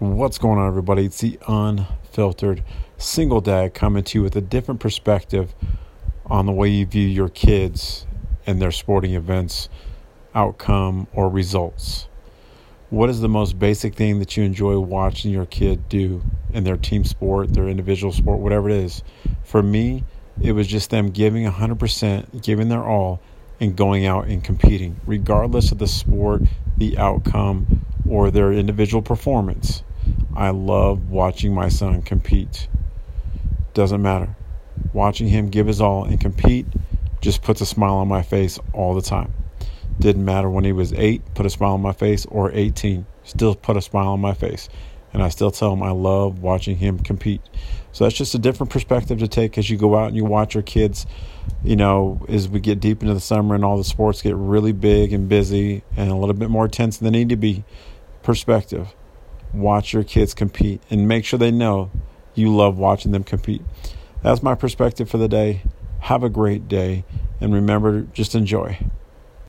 What's going on, everybody? It's the unfiltered single dad coming to you with a different perspective on the way you view your kids and their sporting events, outcome, or results. What is the most basic thing that you enjoy watching your kid do in their team sport, their individual sport, whatever it is? For me, it was just them giving 100%, giving their all, and going out and competing, regardless of the sport, the outcome, or their individual performance. I love watching my son compete. Doesn't matter. Watching him give his all and compete just puts a smile on my face all the time. Didn't matter when he was eight, put a smile on my face, or 18, still put a smile on my face. And I still tell him I love watching him compete. So that's just a different perspective to take as you go out and you watch your kids, you know, as we get deep into the summer and all the sports get really big and busy and a little bit more intense than they need to be. Perspective watch your kids compete and make sure they know you love watching them compete. That's my perspective for the day. Have a great day and remember, just enjoy.